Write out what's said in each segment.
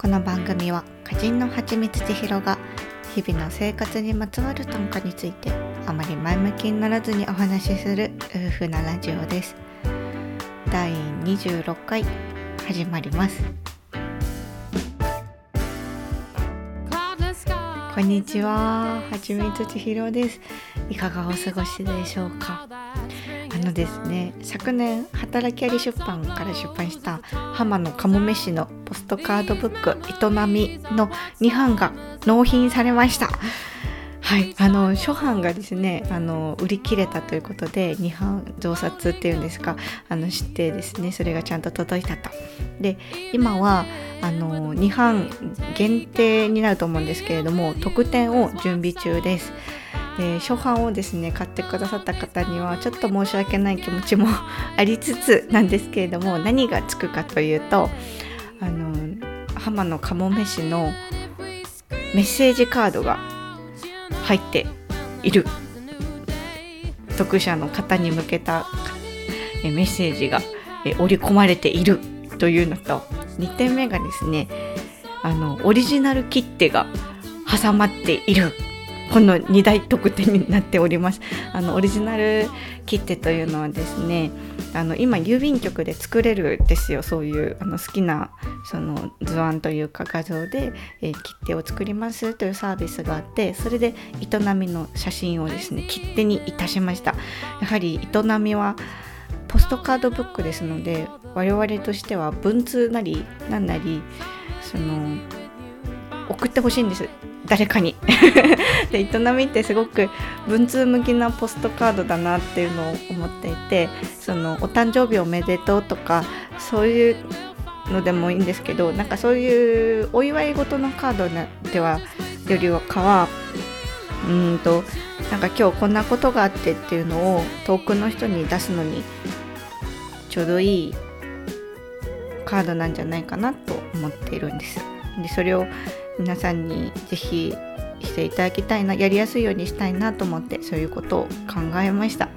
この番組は歌人のはちみつ千尋が日々の生活にまつわる短歌についてあまり前向きにならずにお話しする夫婦なラジオです。第26回始まります。こんにちは。は。ちみつ千尋です。いかがお過ごしでしょうか？あのですね昨年働きあり出版から出版した浜野かもめしのポストカードブック営みの2版が納品されました。はいあの初版がですねあの売り切れたということで2版増刷っていうんですかあの知ってですねそれがちゃんと届いたと。で今はあの2版限定になると思うんですけれども特典を準備中です。で初版をですね買ってくださった方にはちょっと申し訳ない気持ちも ありつつなんですけれども何がつくかというとあの浜野かもめしのメッセージカードが入っている。読者の方に向けたメッセージが織り込まれている。というのと2点目がですねあのオリジナル切手が挟まっている。この2大特典になっております。あのオリジナル切手というのはですねあの今郵便局で作れるですよ。そういうあの好きなその図案というか画像で、えー、切手を作りますというサービスがあってそれで営みの写真をですね切手にいたしました。やはり営みはポストカードブックですので我々としては文通なりなんなりその送ってほしいんです誰かに で営みってすごく文通向きなポストカードだなっていうのを思っていてそのお誕生日おめでとうとかそういうのでもいいんですけどなんかそういうお祝い事のカードではよりかはうんとなんか今日こんなことがあってっていうのを遠くの人に出すのにちょうどいいカードなんじゃないかなと思っているんです。でそれを皆さんに是非していただきたいなやりやすいようにしたいなと思ってそういうことを考えました。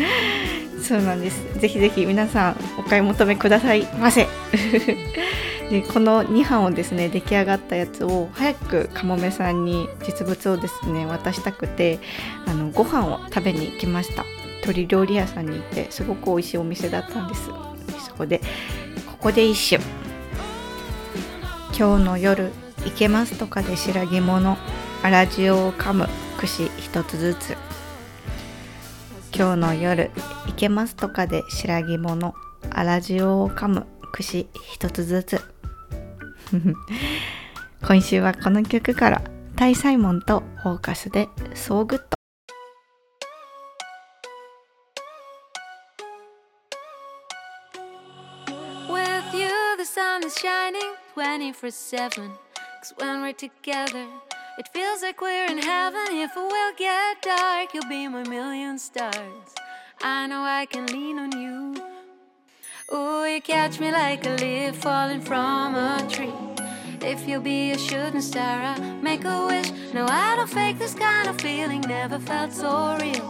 そうなんです。ぜひぜひ皆さんお買い求めくださいませ。でこの2版をですね出来上がったやつを早くかもめさんに実物をですね渡したくてあのご飯を食べに行きました。鶏料理屋さんに行ってすごく美味しいお店だったんです。そこでここで一首。今日の夜いけますとかで白木物粗塩を噛む串一つずつ。今日の夜いけますとかで白木物粗塩を噛む串一つずつ。今週はこの曲からタイ・サイモンとフォーカスで「So Good」With you the sun is shining 24-7 Cause when we're together, it feels like we're in heaven. If it will get dark, you'll be my million stars. I know I can lean on you. Oh, you catch me like a leaf falling from a tree. If you'll be a shooting star, I'll make a wish. No, I don't fake this kind of feeling, never felt so real.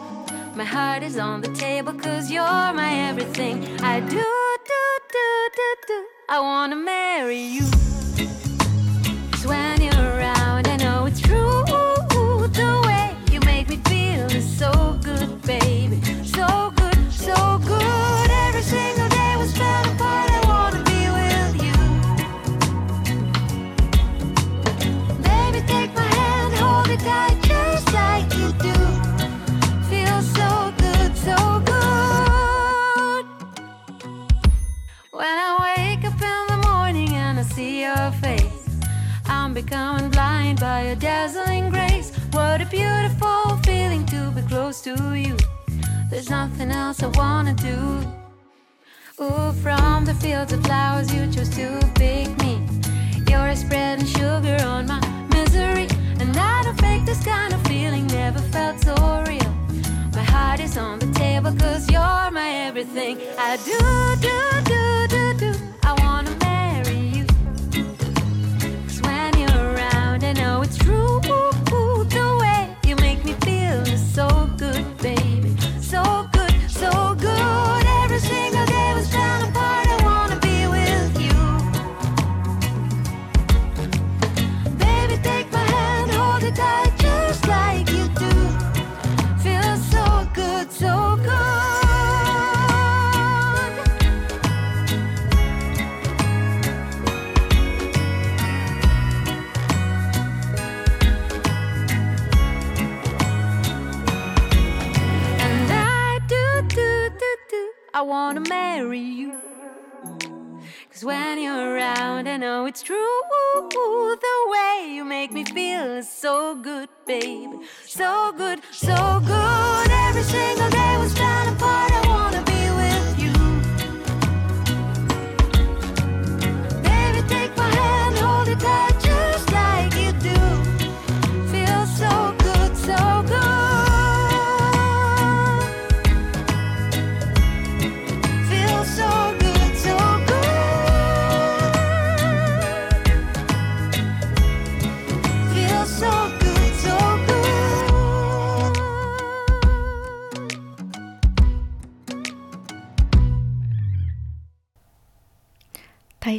My heart is on the table, cause you're my everything. I do, do, do, do, do. I wanna marry you There's nothing else I wanna do. Ooh, from the fields of flowers you chose to pick me. You're spreading sugar on my misery. And I don't fake this kind of feeling, never felt so real. My heart is on the table, cause you're my everything. I do, do, do,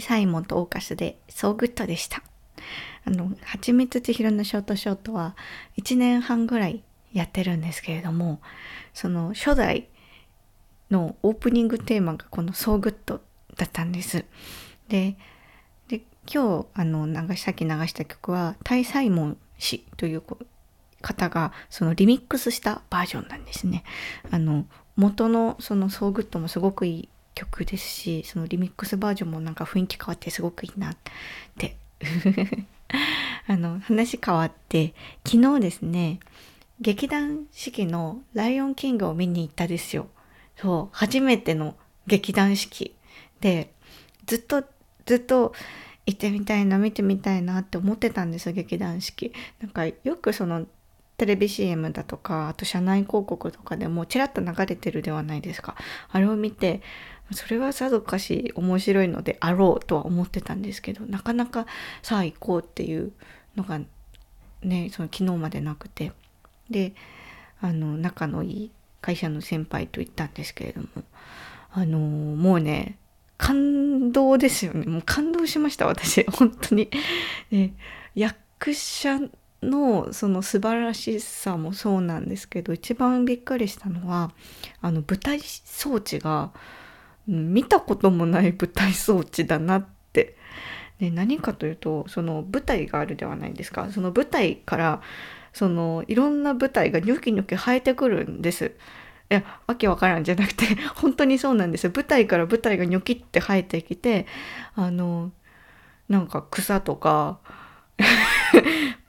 サイモンとオーカスで「So Good」でしたあの「はちみつ千尋のショートショート」は1年半ぐらいやってるんですけれどもその初代のオープニングテーマがこの「So Good」だったんですでで今日あの流しさっき流した曲はタイ・サイモン氏というこう方がそのリミックスしたバージョンなんですね。あの元のその「So Good」もすごくいい曲ですしそのリミックスバージョンもなんか雰囲気変わってすごくいいなって。あの話変わって昨日ですね劇団四季の「ライオンキング」を見に行ったですよ。そう初めての劇団四季。でずっとずっと行ってみたいな見てみたいなって思ってたんですよ劇団四季。なんかよくそのテレビ CM だとかあと社内広告とかでもちらっと流れてるではないですか。あれを見てそれはさぞかし面白いのであろうとは思ってたんですけどなかなかさあ行こうっていうのがねその昨日までなくて。であの仲のいい会社の先輩と行ったんですけれどもあのもうね感動ですよね。もう感動しました私。本当に。で役者のその素晴らしさもそうなんですけど一番びっくりしたのはあの舞台装置が見たこともない舞台装置だなって。で何かというとその舞台があるではないですかその舞台からそのいろんな舞台がニョキニョキ生えてくるんです。いやわけわからんじゃなくて 本当にそうなんですよ舞台から舞台がニョキって生えてきてあのなんか草とか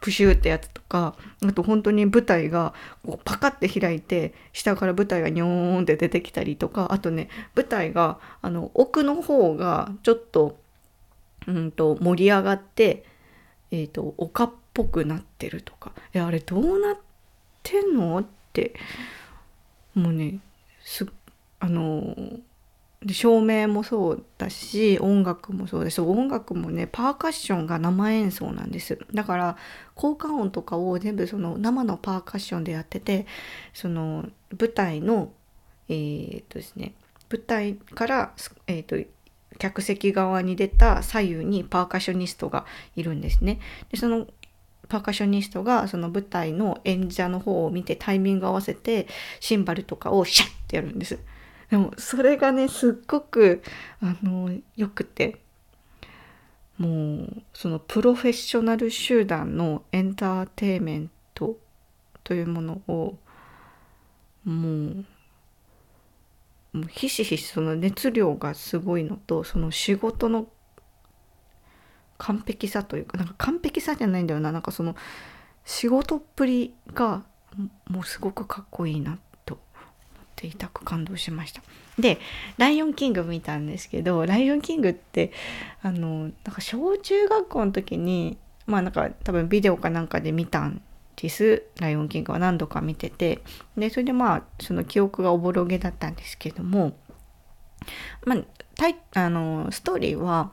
プシュってやつとかあと本当に舞台がこうパカって開いて下から舞台がニョーンって出てきたりとかあとね舞台があの奥の方がちょっと,、うん、と盛り上がって、えー、と丘っぽくなってるとか「えあれどうなってんの?」ってもうねすあので照明もそうだし音楽もそうです音楽もねパーカッションが生演奏なんですだから効果音とかを全部その生のパーカッションでやっててその舞台のえーっとですね舞台から、えーっと客席側に出た左右にパーカッショニストがいるんですね。でそのパーカッショニストがその舞台の演者の方を見てタイミング合わせてシンバルとかをシャッてやるんです。でもそれがねすっごくあのよくて。もうそのプロフェッショナル集団のエンターテインメントというものをもうもうひしひしその熱量がすごいのとその仕事の完璧さというかなんか完璧さじゃないんだよな。なんかその仕事っぷりがもうすごくかっこいいなと思っていたく感動しました。で「ライオンキング」見たんですけど「ライオンキング」ってあのなんか小中学校の時にまあなんか多分ビデオかなんかで見たんです「ライオンキング」は何度か見ててでそれでまあその記憶がおぼろげだったんですけどもまあタイあのストーリーは、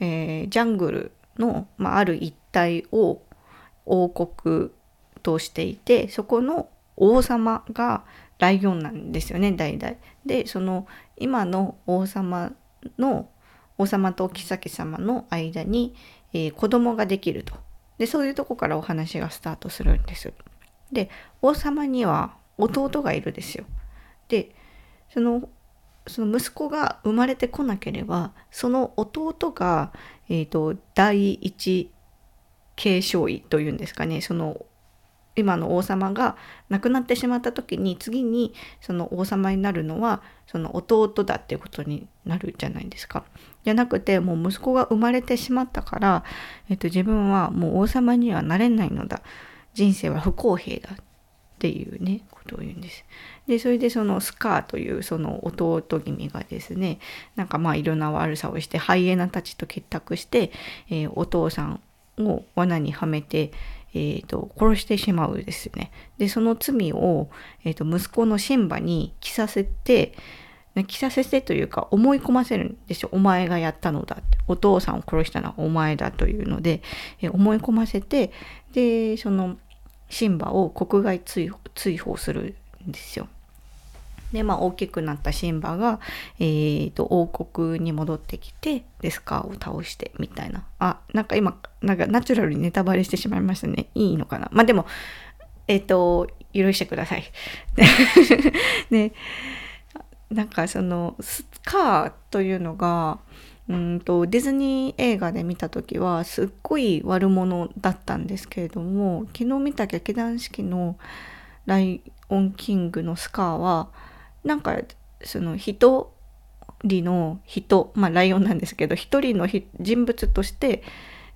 えージャングルの、まあ、ある一帯を王国としていてそこの王様がライオンなんですよね代々。でその今の王様の王様とお妃様の間に、えー子供ができると。でそういうとこからお話がスタートするんです。で王様には弟がいるですよ。でそのその息子が生まれてこなければその弟が、えー、と第一継承医というんですかねその今の王様が亡くなってしまった時に次にその王様になるのはその弟だっていうことになるじゃないですか。じゃなくてもう息子が生まれてしまったから、えっと、自分はもう王様にはなれないのだ人生は不公平だっていうねことを言うんです。でそれでそのスカーというその弟君がですねなんかまあいろんな悪さをしてハイエナたちと結託して、えー、お父さんを罠にはめて、えーと、殺してしまうですよね。でその罪を、えーと、息子のシンバに着させて着させてというか思い込ませるんですよ。お前がやったのだって。お父さんを殺したのはお前だというので、えー、思い込ませてでそのシンバを国外追放するんですよ。でまあ大きくなったシンバが、えーと、王国に戻ってきてデスカーを倒してみたいな。あなんか今なんかナチュラルにネタバレしてしまいましたね。いいのかな。まあでもえっ、ー、と許してください。でなんかそのスカーというのがうんとディズニー映画で見た時はすっごい悪者だったんですけれども昨日見た劇団四季の「ライオンキング」のスカーはなんかその一人の人まあライオンなんですけど一人の人物として、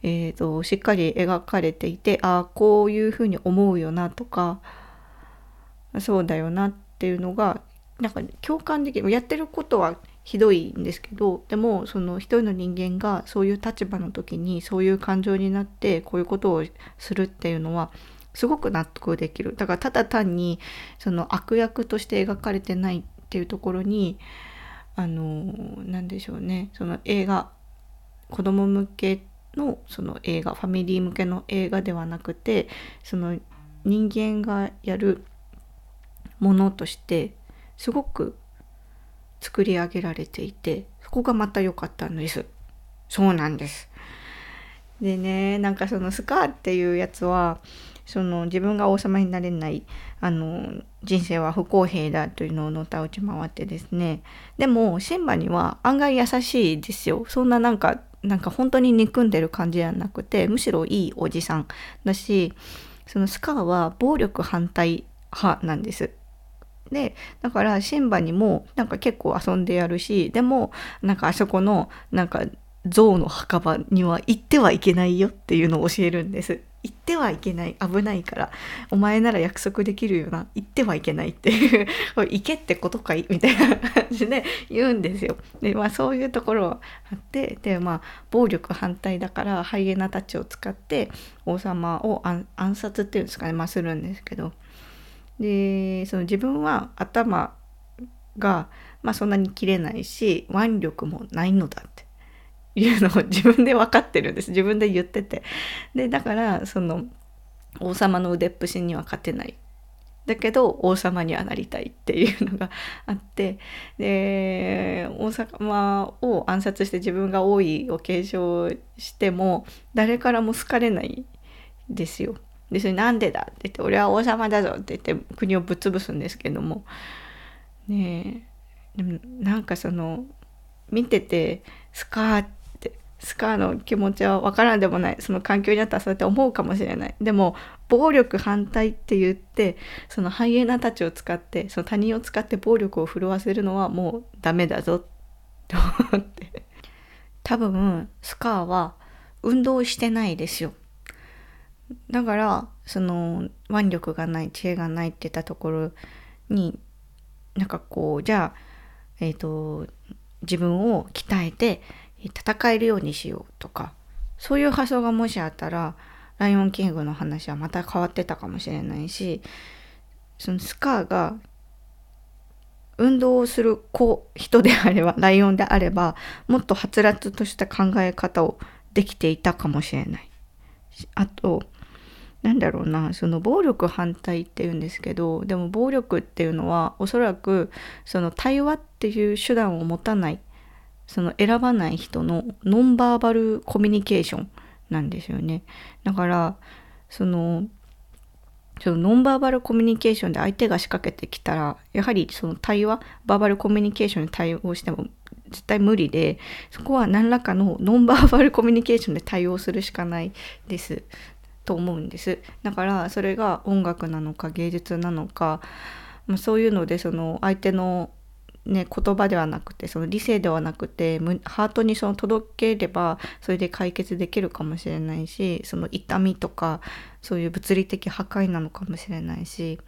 えーと、しっかり描かれていてああこういうふうに思うよなとかそうだよなっていうのがなんか共感できる。やってることはひどいんですけどでもその一人の人間がそういう立場の時にそういう感情になってこういうことをするっていうのはすごく納得できる。だからただ単にその悪役として描かれてないっていうところにあの何でしょうね。その映画子供向けのその映画ファミリー向けの映画ではなくてその人間がやるものとしてすごく作り上げられていてそこがまた良かったんです。そうなんです。でねなんかそのスカーっていうやつはその自分が王様になれないあの人生は不公平だというのをのたうち回ってですね。でもシンバには案外優しいですよ。そんななんかなんか本当に憎んでる感じじゃなくてむしろいいおじさんだしそのスカーは暴力反対派なんです。でだからシンバにもなんか結構遊んでやるしでもなんかあそこのなんか象の墓場には行ってはいけないよっていうのを教えるんです。行ってはいけない危ないからお前なら約束できるよな行ってはいけないっていう行けってことかい？みたいな感じで言うんですよ。でまあそういうところあってでまあ暴力反対だからハイエナたちを使って王様を暗殺っていうんですかねまあするんですけど。でその自分は頭が、まあ、そんなに切れないし腕力もないのだって。いうのを自分で分かってるんです。自分で言ってて。でだからその王様の腕っぷしには勝てない。だけど王様にはなりたいっていうのがあって。で王様を暗殺して自分が王位を継承しても誰からも好かれないですよ。でそれなんでだって言って俺は王様だぞって言って国をぶっ潰すんですけども。ねえ。でもなんかその見ててスカーってスカーの気持ちは分からんでもない。その環境にあったらそうやって思うかもしれない。でも暴力反対って言ってそのハイエナたちを使ってその他人を使って暴力を振るわせるのはもうダメだぞって思って。多分スカーは運動してないですよ。だからその腕力がない知恵がないって言ったところになんかこうじゃあ、えーと、自分を鍛えて戦えるようにしようとかそういう発想がもしあったら「ライオンキング」の話はまた変わってたかもしれないしそのスカーが運動をする子人であればライオンであればもっとはつらつとした考え方をできていたかもしれない。あとなんだろうなその暴力反対っていうんですけどでも暴力っていうのはおそらくその対話っていう手段を持たないその選ばない人のノンバーバルコミュニケーションなんですよね。だからそのそのノンバーバルコミュニケーションで相手が仕掛けてきたらやはりその対話バーバルコミュニケーションに対応しても絶対無理でそこは何らかのノンバーバルコミュニケーションで対応するしかないですと思うんです。だからそれが音楽なのか芸術なのか、まあ、そういうのでその相手のね、言葉ではなくてその理性ではなくてハートにその届ければそれで解決できるかもしれないしその痛みとかそういう物理的破壊なのかもしれないし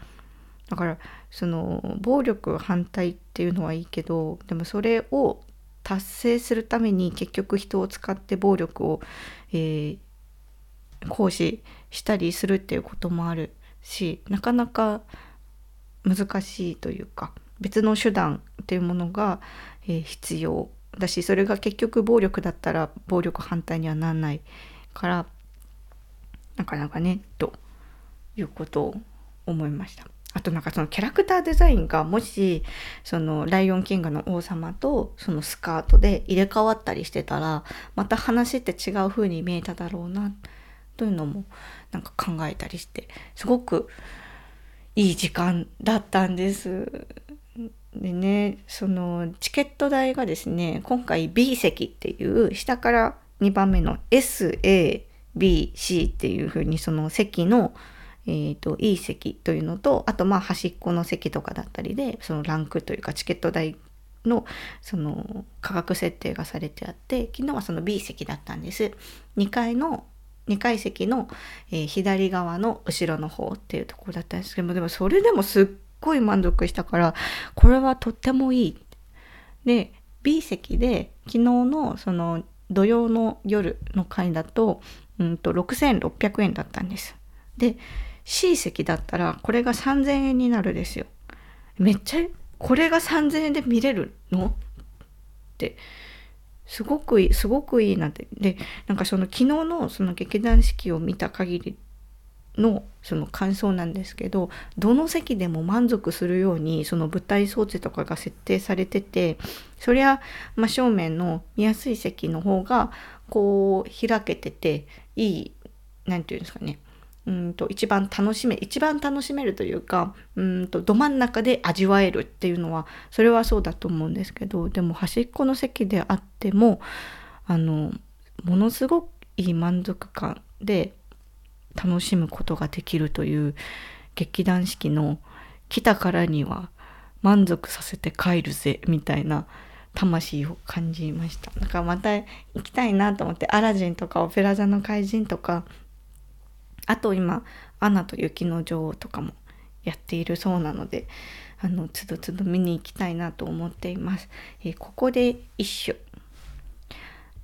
だからその暴力反対っていうのはいいけどでもそれを達成するために結局人を使って暴力を、えー、行使したりするっていうこともあるしなかなか難しいというか。別の手段っていうものが、えー、必要だしそれが結局暴力だったら暴力反対にはならないからなかなかねということを思いました。あとなんかそのキャラクターデザインがもしそのライオンキングの王様とそのスカートで入れ替わったりしてたらまた話って違う風に見えただろうなというのもなんか考えたりしてすごくいい時間だったんです。でねそのチケット代がですね今回 B 席っていう下から2番目の SABC っていう風にその席のえーと、いい席というのとあとまあ端っこの席とかだったりでそのランクというかチケット代のその価格設定がされてあって昨日はその B 席だったんです。2階の2階席の、えー、左側の後ろの方っていうところだったんですけどもでもそれでもすっごい満足したからこれはとってもいい。で B 席で昨日のその土曜の夜の回だと,、うんと6600円だったんです。で C 席だったらこれが3000円になるですよ。めっちゃこれが3000円で見れるの？ってすごくいいすごくいいなってでなんかその昨日のその劇団四季を見た限りのその感想なんですけどどの席でも満足するようにその舞台装置とかが設定されててそりゃ真正面の見やすい席の方がこう開けてていい何て言うんですかね。うんと一番楽しめ一番楽しめるというかうんとど真ん中で味わえるっていうのはそれはそうだと思うんですけどでも端っこの席であってもあのものすごくいい満足感で楽しむことができるという劇団四季の来たからには満足させて帰るぜみたいな魂を感じましただからまた行きたいなと思ってアラジンとかオペラ座の怪人とかあと今「アナと雪の女王」とかもやっているそうなのであのつどつど見に行きたいなと思っています。えー、ここで一首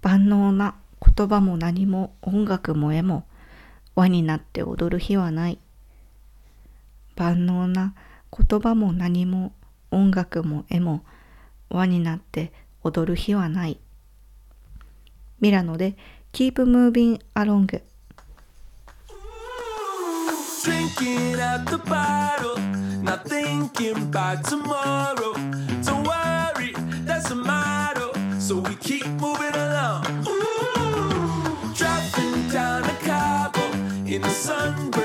万能な言葉も何も音楽も絵も輪になって踊る日はない。万能な言葉も何も音楽も絵も輪になって踊る日はない。ミラノで Keep Moving Along Drinking at the bottle, not thinking about tomorrow. Don't worry, that's a motto. So we keep moving along. Driving in the sunburned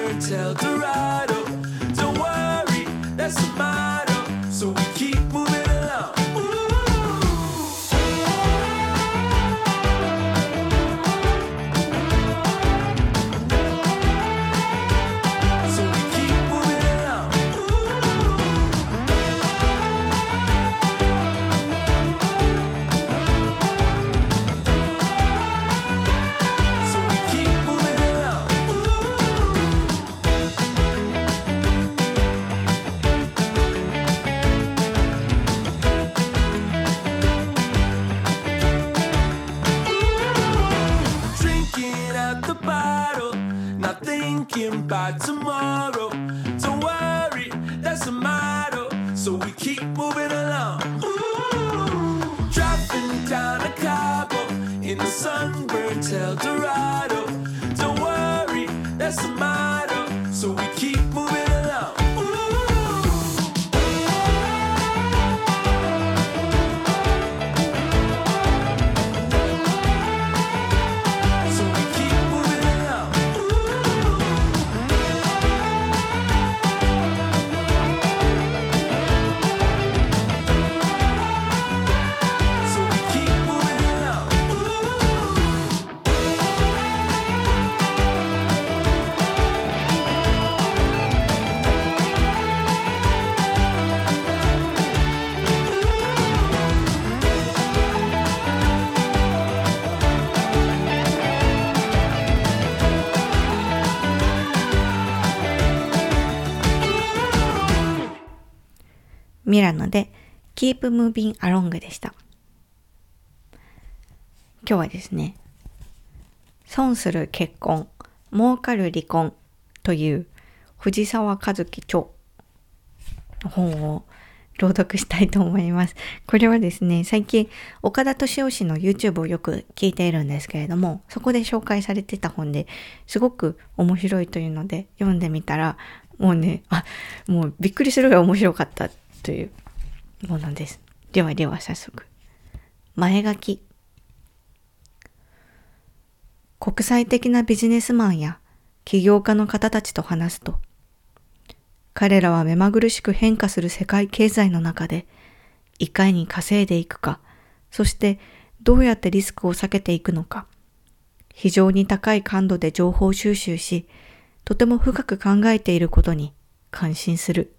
ミラノで Keep Moving Along でした。今日はですね、損する結婚、儲かる離婚という藤沢和樹著の本を朗読したいと思います。これはですね、最近岡田敏夫氏の YouTube をよく聞いているんですけれども、そこで紹介されてた本ですごく面白いというので読んでみたら、もうね、あ、もうびっくりするぐらい面白かったというものです。ではでは早速。前書き。国際的なビジネスマンや起業家の方たちと話すと、彼らは目まぐるしく変化する世界経済の中で、いかに稼いでいくか、そしてどうやってリスクを避けていくのか、非常に高い感度で情報収集し、とても深く考えていることに感心する。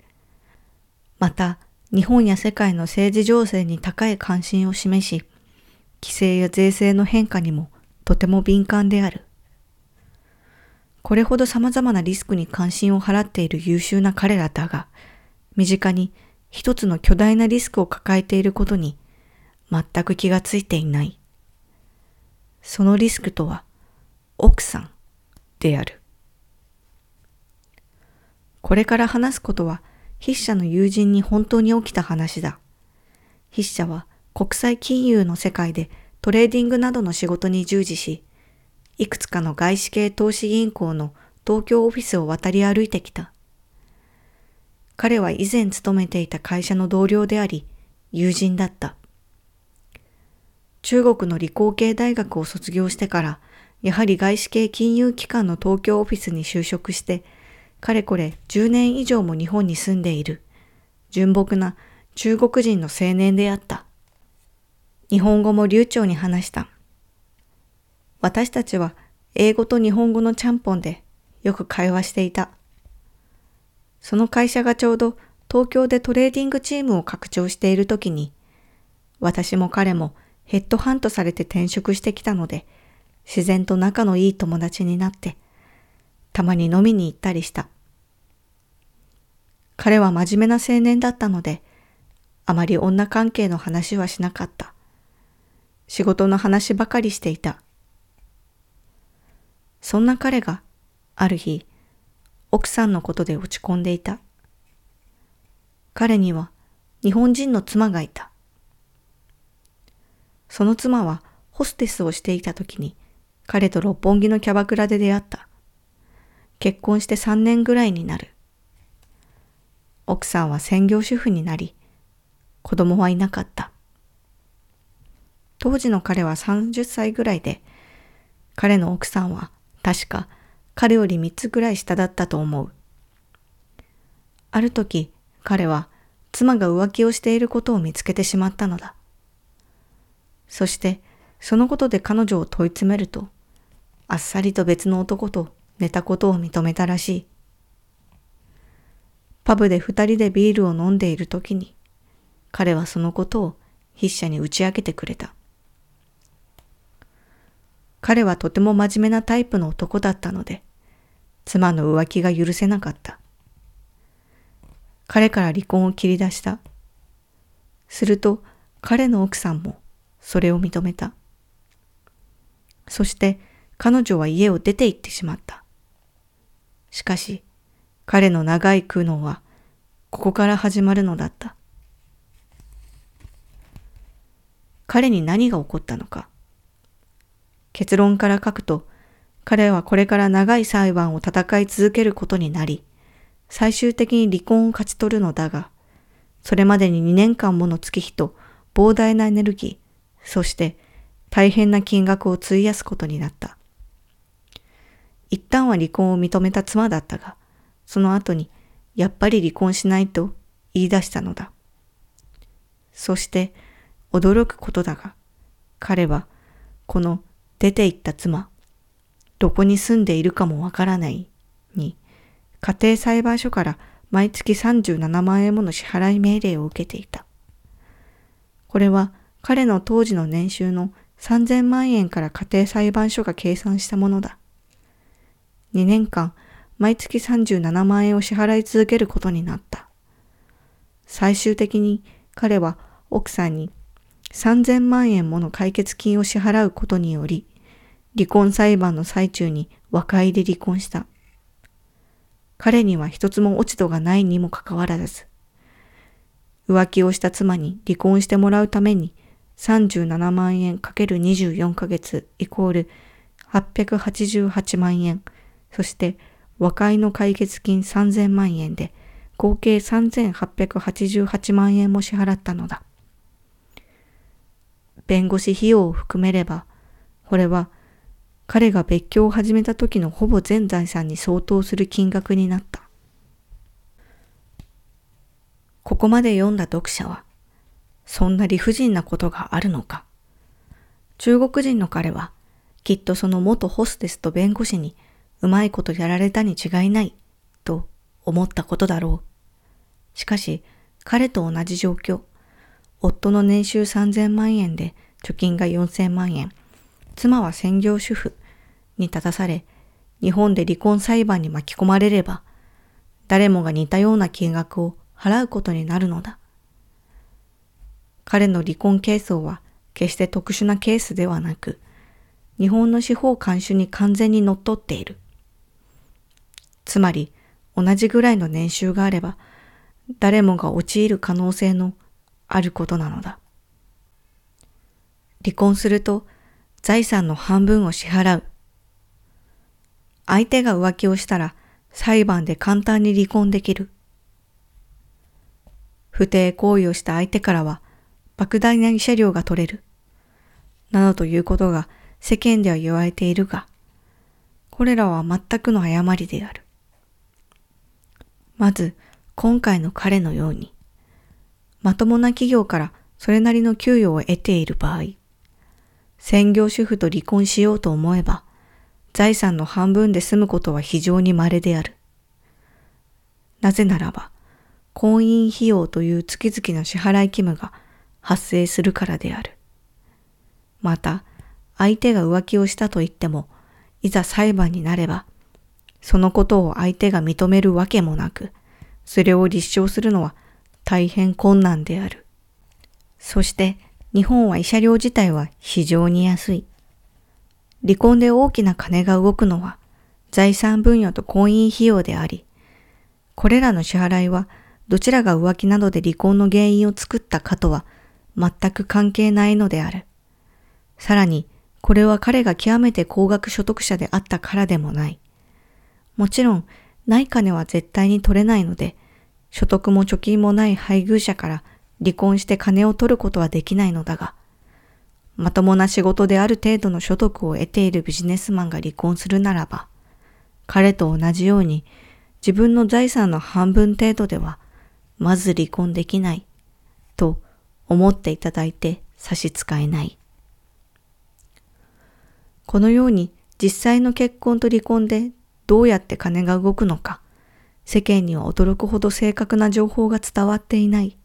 また、日本や世界の政治情勢に高い関心を示し、規制や税制の変化にもとても敏感である。これほど様々なリスクに関心を払っている優秀な彼らだが、身近に一つの巨大なリスクを抱えていることに全く気がついていない。そのリスクとは奥さんである。これから話すことは筆者の友人に本当に起きた話だ。筆者は国際金融の世界でトレーディングなどの仕事に従事し、いくつかの外資系投資銀行の東京オフィスを渡り歩いてきた。彼は以前勤めていた会社の同僚であり、友人だった。中国の理工系大学を卒業してから、やはり外資系金融機関の東京オフィスに就職して、かれこれ10年以上も日本に住んでいる、純朴な中国人の青年であった。日本語も流暢に話した。私たちは英語と日本語のちゃんぽんでよく会話していた。その会社がちょうど東京でトレーディングチームを拡張している時に、私も彼もヘッドハントされて転職してきたので、自然と仲のいい友達になって、たまに飲みに行ったりした。彼は真面目な青年だったので、あまり女関係の話はしなかった。仕事の話ばかりしていた。そんな彼が、ある日、奥さんのことで落ち込んでいた。彼には日本人の妻がいた。その妻はホステスをしていた時に彼と六本木のキャバクラで出会った。結婚して3年ぐらいになる。奥さんは専業主婦になり、子供はいなかった。当時の彼は30歳ぐらいで、彼の奥さんは確か彼より3つぐらい下だったと思う。ある時、彼は妻が浮気をしていることを見つけてしまったのだ。そして、そのことで彼女を問い詰めると、あっさりと別の男と寝たことを認めたらしい。パブで二人でビールを飲んでいる時に、彼はそのことを筆者に打ち明けてくれた。彼はとても真面目なタイプの男だったので、妻の浮気が許せなかった。彼から離婚を切り出した。すると彼の奥さんもそれを認めた。そして彼女は家を出て行ってしまった。しかし彼の長い苦悩はここから始まるのだった。彼に何が起こったのか。結論から書くと、彼はこれから長い裁判を戦い続けることになり、最終的に離婚を勝ち取るのだが、それまでに2年間もの月日と膨大なエネルギー、そして大変な金額を費やすことになった。一旦は離婚を認めた妻だったが、その後にやっぱり離婚しないと言い出したのだ。そして驚くことだが、彼はこの出て行った妻、どこに住んでいるかもわからないに、家庭裁判所から毎月37万円もの支払い命令を受けていた。これは彼の当時の年収の3000万円から家庭裁判所が計算したものだ。2年間毎月37万円を支払い続けることになった。最終的に彼は奥さんに3000万円もの解決金を支払うことにより、離婚裁判の最中に和解で離婚した。彼には一つも落ち度がないにもかかわらず、浮気をした妻に離婚してもらうために37万円 ×24 ヶ月イコール888万円、そして和解の解決金3000万円で合計3888万円も支払ったのだ。弁護士費用を含めれば、これは彼が別居を始めた時のほぼ全財産に相当する金額になった。ここまで読んだ読者は、そんな理不尽なことがあるのか。中国人の彼は、きっとその元ホステスと弁護士にうまいことやられたに違いない、と思ったことだろう。しかし、彼と同じ状況。夫の年収3000万円で貯金が4000万円。妻は専業主婦に立たされ、日本で離婚裁判に巻き込まれれば、誰もが似たような金額を払うことになるのだ。彼の離婚係争は決して特殊なケースではなく、日本の司法監修に完全に則っっている。つまり、同じぐらいの年収があれば、誰もが陥る可能性のあることなのだ。離婚すると財産の半分を支払う。相手が浮気をしたら裁判で簡単に離婚できる。不貞行為をした相手からは莫大な慰謝料が取れる。などということが世間では言われているが、これらは全くの誤りである。まず、今回の彼のように、まともな企業からそれなりの給与を得ている場合、専業主婦と離婚しようと思えば、財産の半分で済むことは非常に稀である。なぜならば、婚姻費用という月々の支払い義務が発生するからである。また、相手が浮気をしたと言っても、いざ裁判になれば、そのことを相手が認めるわけもなく、それを立証するのは大変困難である。そして日本は慰謝料自体は非常に安い。離婚で大きな金が動くのは財産分与と婚姻費用であり、これらの支払いはどちらが浮気などで離婚の原因を作ったかとは全く関係ないのである。さらに、これは彼が極めて高額所得者であったからでもない。もちろん、ない金は絶対に取れないので、所得も貯金もない配偶者から離婚して金を取ることはできないのだが、まともな仕事である程度の所得を得ているビジネスマンが離婚するならば、彼と同じように自分の財産の半分程度ではまず離婚できないと思っていただいて差し支えない。このように実際の結婚と離婚でどうやって金が動くのか、世間には驚くほど正確な情報が伝わっていない。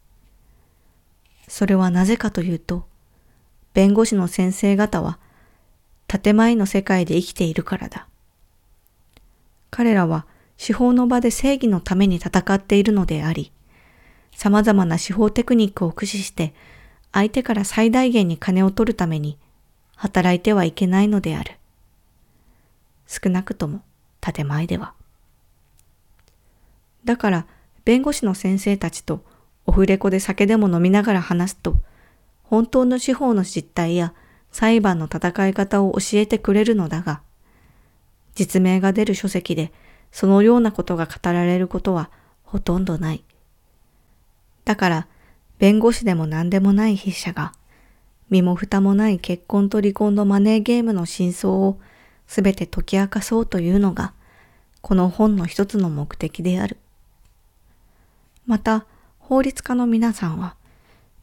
それはなぜかというと、弁護士の先生方は建前の世界で生きているからだ。彼らは司法の場で正義のために戦っているのであり、様々な司法テクニックを駆使して相手から最大限に金を取るために働いてはいけないのである。少なくとも建前では。だから弁護士の先生たちとオフレコで酒でも飲みながら話すと、本当の司法の実態や裁判の戦い方を教えてくれるのだが、実名が出る書籍でそのようなことが語られることはほとんどない。だから、弁護士でも何でもない筆者が、身も蓋もない結婚と離婚のマネーゲームの真相をすべて解き明かそうというのが、この本の一つの目的である。また、法律家の皆さんは、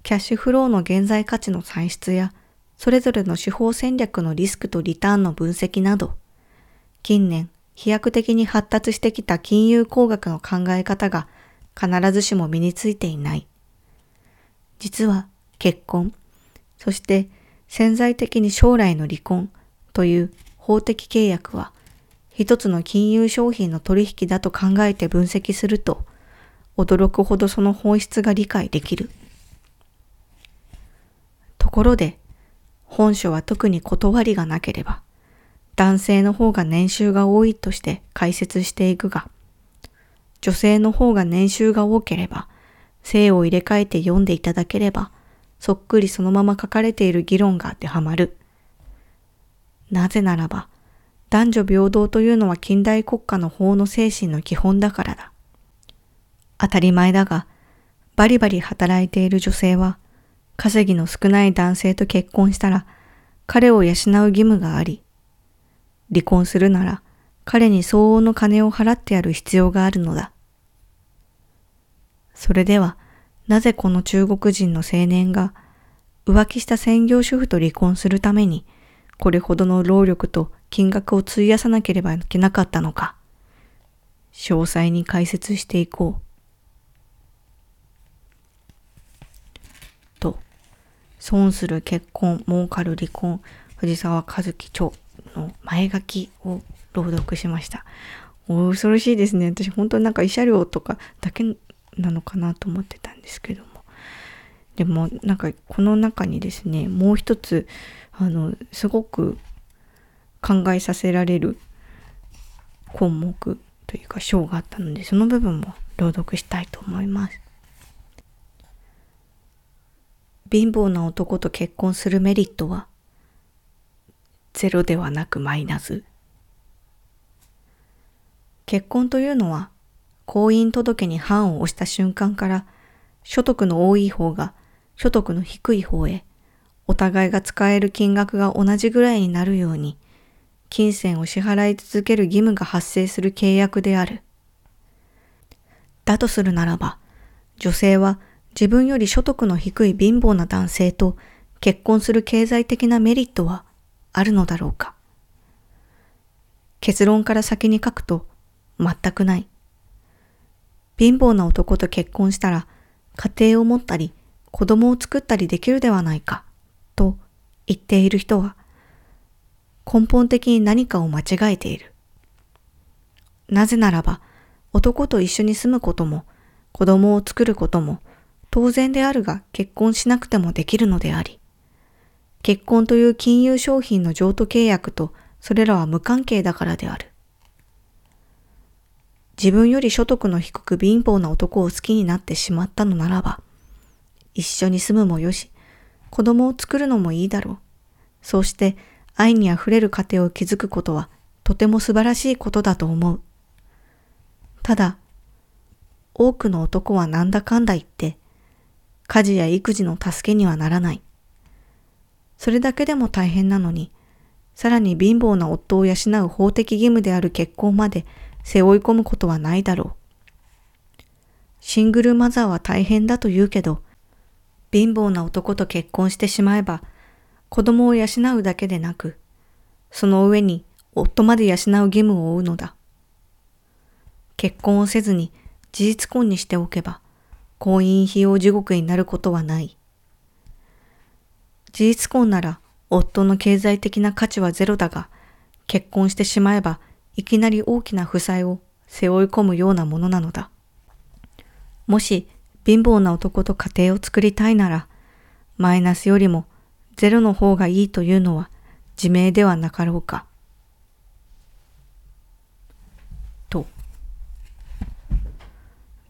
キャッシュフローの現在価値の算出や、それぞれの司法戦略のリスクとリターンの分析など、近年飛躍的に発達してきた金融工学の考え方が必ずしも身についていない。実は結婚、そして潜在的に将来の離婚という法的契約は一つの金融商品の取引だと考えて分析すると驚くほどその本質が理解できる。ところで、本書は特に断りがなければ、男性の方が年収が多いとして解説していくが、女性の方が年収が多ければ、性を入れ替えて読んでいただければ、そっくりそのまま書かれている議論が当てはまる。なぜならば、男女平等というのは近代国家の法の精神の基本だからだ。当たり前だが、バリバリ働いている女性は、稼ぎの少ない男性と結婚したら、彼を養う義務があり、離婚するなら、彼に相応の金を払ってやる必要があるのだ。それでは、なぜこの中国人の青年が浮気した専業主婦と離婚するために、これほどの労力と金額を費やさなければいけなかったのか、詳細に解説していこう。と、損する結婚、儲かる離婚、藤沢和樹著の前書きを朗読しました。お恐ろしいですね。私本当になんか慰謝料とかだけなのかなと思ってたんですけども。でもなんかこの中にですね、もう一つ、あの、すごく考えさせられる項目というか章があったので、その部分も朗読したいと思います。貧乏な男と結婚するメリットは、ゼロではなくマイナス。結婚というのは、婚姻届に判を押した瞬間から、所得の多い方が所得の低い方へ、お互いが使える金額が同じぐらいになるように、金銭を支払い続ける義務が発生する契約である。だとするならば、女性は自分より所得の低い貧乏な男性と結婚する経済的なメリットはあるのだろうか。結論から先に書くと全くない。貧乏な男と結婚したら家庭を持ったり子供を作ったりできるではないかと言っている人は根本的に何かを間違えている。なぜならば男と一緒に住むことも子供を作ることも当然であるが結婚しなくてもできるのであり、結婚という金融商品の譲渡契約とそれらは無関係だからである。自分より所得の低く貧乏な男を好きになってしまったのならば、一緒に住むもよし、子供を作るのもいいだろう。そうして愛に溢れる家庭を築くことはとても素晴らしいことだと思う。ただ、多くの男はなんだかんだ言って、家事や育児の助けにはならない。それだけでも大変なのに、さらに貧乏な夫を養う法的義務である結婚まで背負い込むことはないだろう。シングルマザーは大変だと言うけど、貧乏な男と結婚してしまえば、子供を養うだけでなく、その上に夫まで養う義務を負うのだ。結婚をせずに事実婚にしておけば、婚姻費用地獄になることはない。事実婚なら夫の経済的な価値はゼロだが、結婚してしまえばいきなり大きな負債を背負い込むようなものなのだ。もし貧乏な男と家庭を作りたいなら、マイナスよりもゼロの方がいいというのは自明ではなかろうか。と。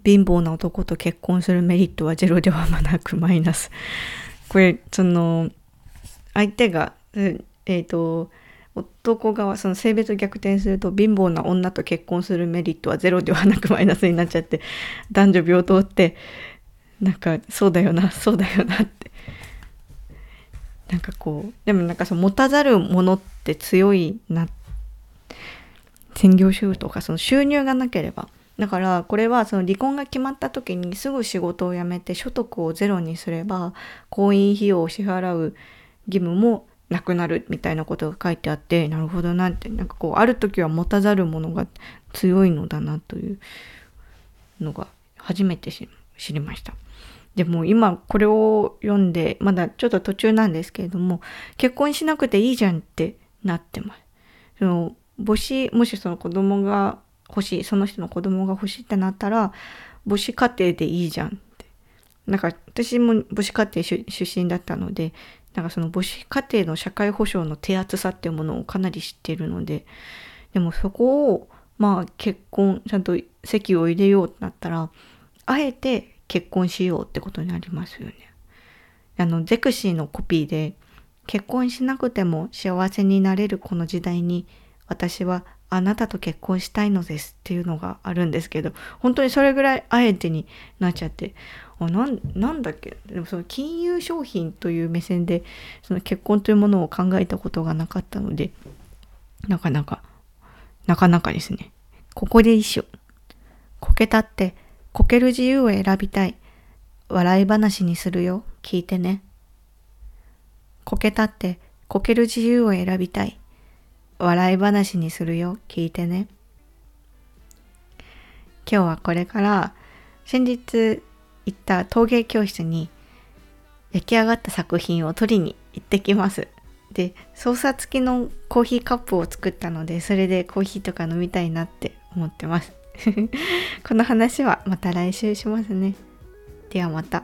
貧乏な男と結婚するメリットはゼロではなくマイナス。これ、その、相手が、えっ、ー、と、男側、その性別逆転すると貧乏な女と結婚するメリットはゼロではなくマイナスになっちゃって、男女平等って、なんか、そうだよな、そうだよなって。なんかこう、でもなんかその持たざるものって強いな。専業主婦とかその収入がなければだからこれはその離婚が決まった時にすぐ仕事を辞めて所得をゼロにすれば婚姻費用を支払う義務もなくなるみたいなことが書いてあってなるほどなってなんかこうある時は持たざるものが強いのだなというのが初めて知りました。でも今これを読んでまだちょっと途中なんですけれども結婚しなくていいじゃんってなってます。その母子もしその子供が欲しいその人の子供が欲しいってなったら母子家庭でいいじゃんってなんか私も母子家庭出身だったのでなんかその母子家庭の社会保障の手厚さっていうものをかなり知ってるのででもそこをまあ結婚ちゃんと籍を入れようってなったらあえて結婚しようってことになりますよね。あのゼクシーのコピーで結婚しなくても幸せになれるこの時代に私はあなたと結婚したいのですっていうのがあるんですけど本当にそれぐらいあえてになっちゃってあなんなんだっけ？でもその金融商品という目線でその結婚というものを考えたことがなかったのでなかなかなかなかですね。ここで一緒。こけたってこける自由を選びたい。笑い話にするよ。聞いてね。こけたってこける自由を選びたい。笑い話にするよ。聞いてね。今日はこれから先日行った陶芸教室に焼き上がった作品を取りに行ってきます。で操作付きのコーヒーカップを作ったのでそれでコーヒーとか飲みたいなって思ってます。この話はまた来週しますね。ではまた。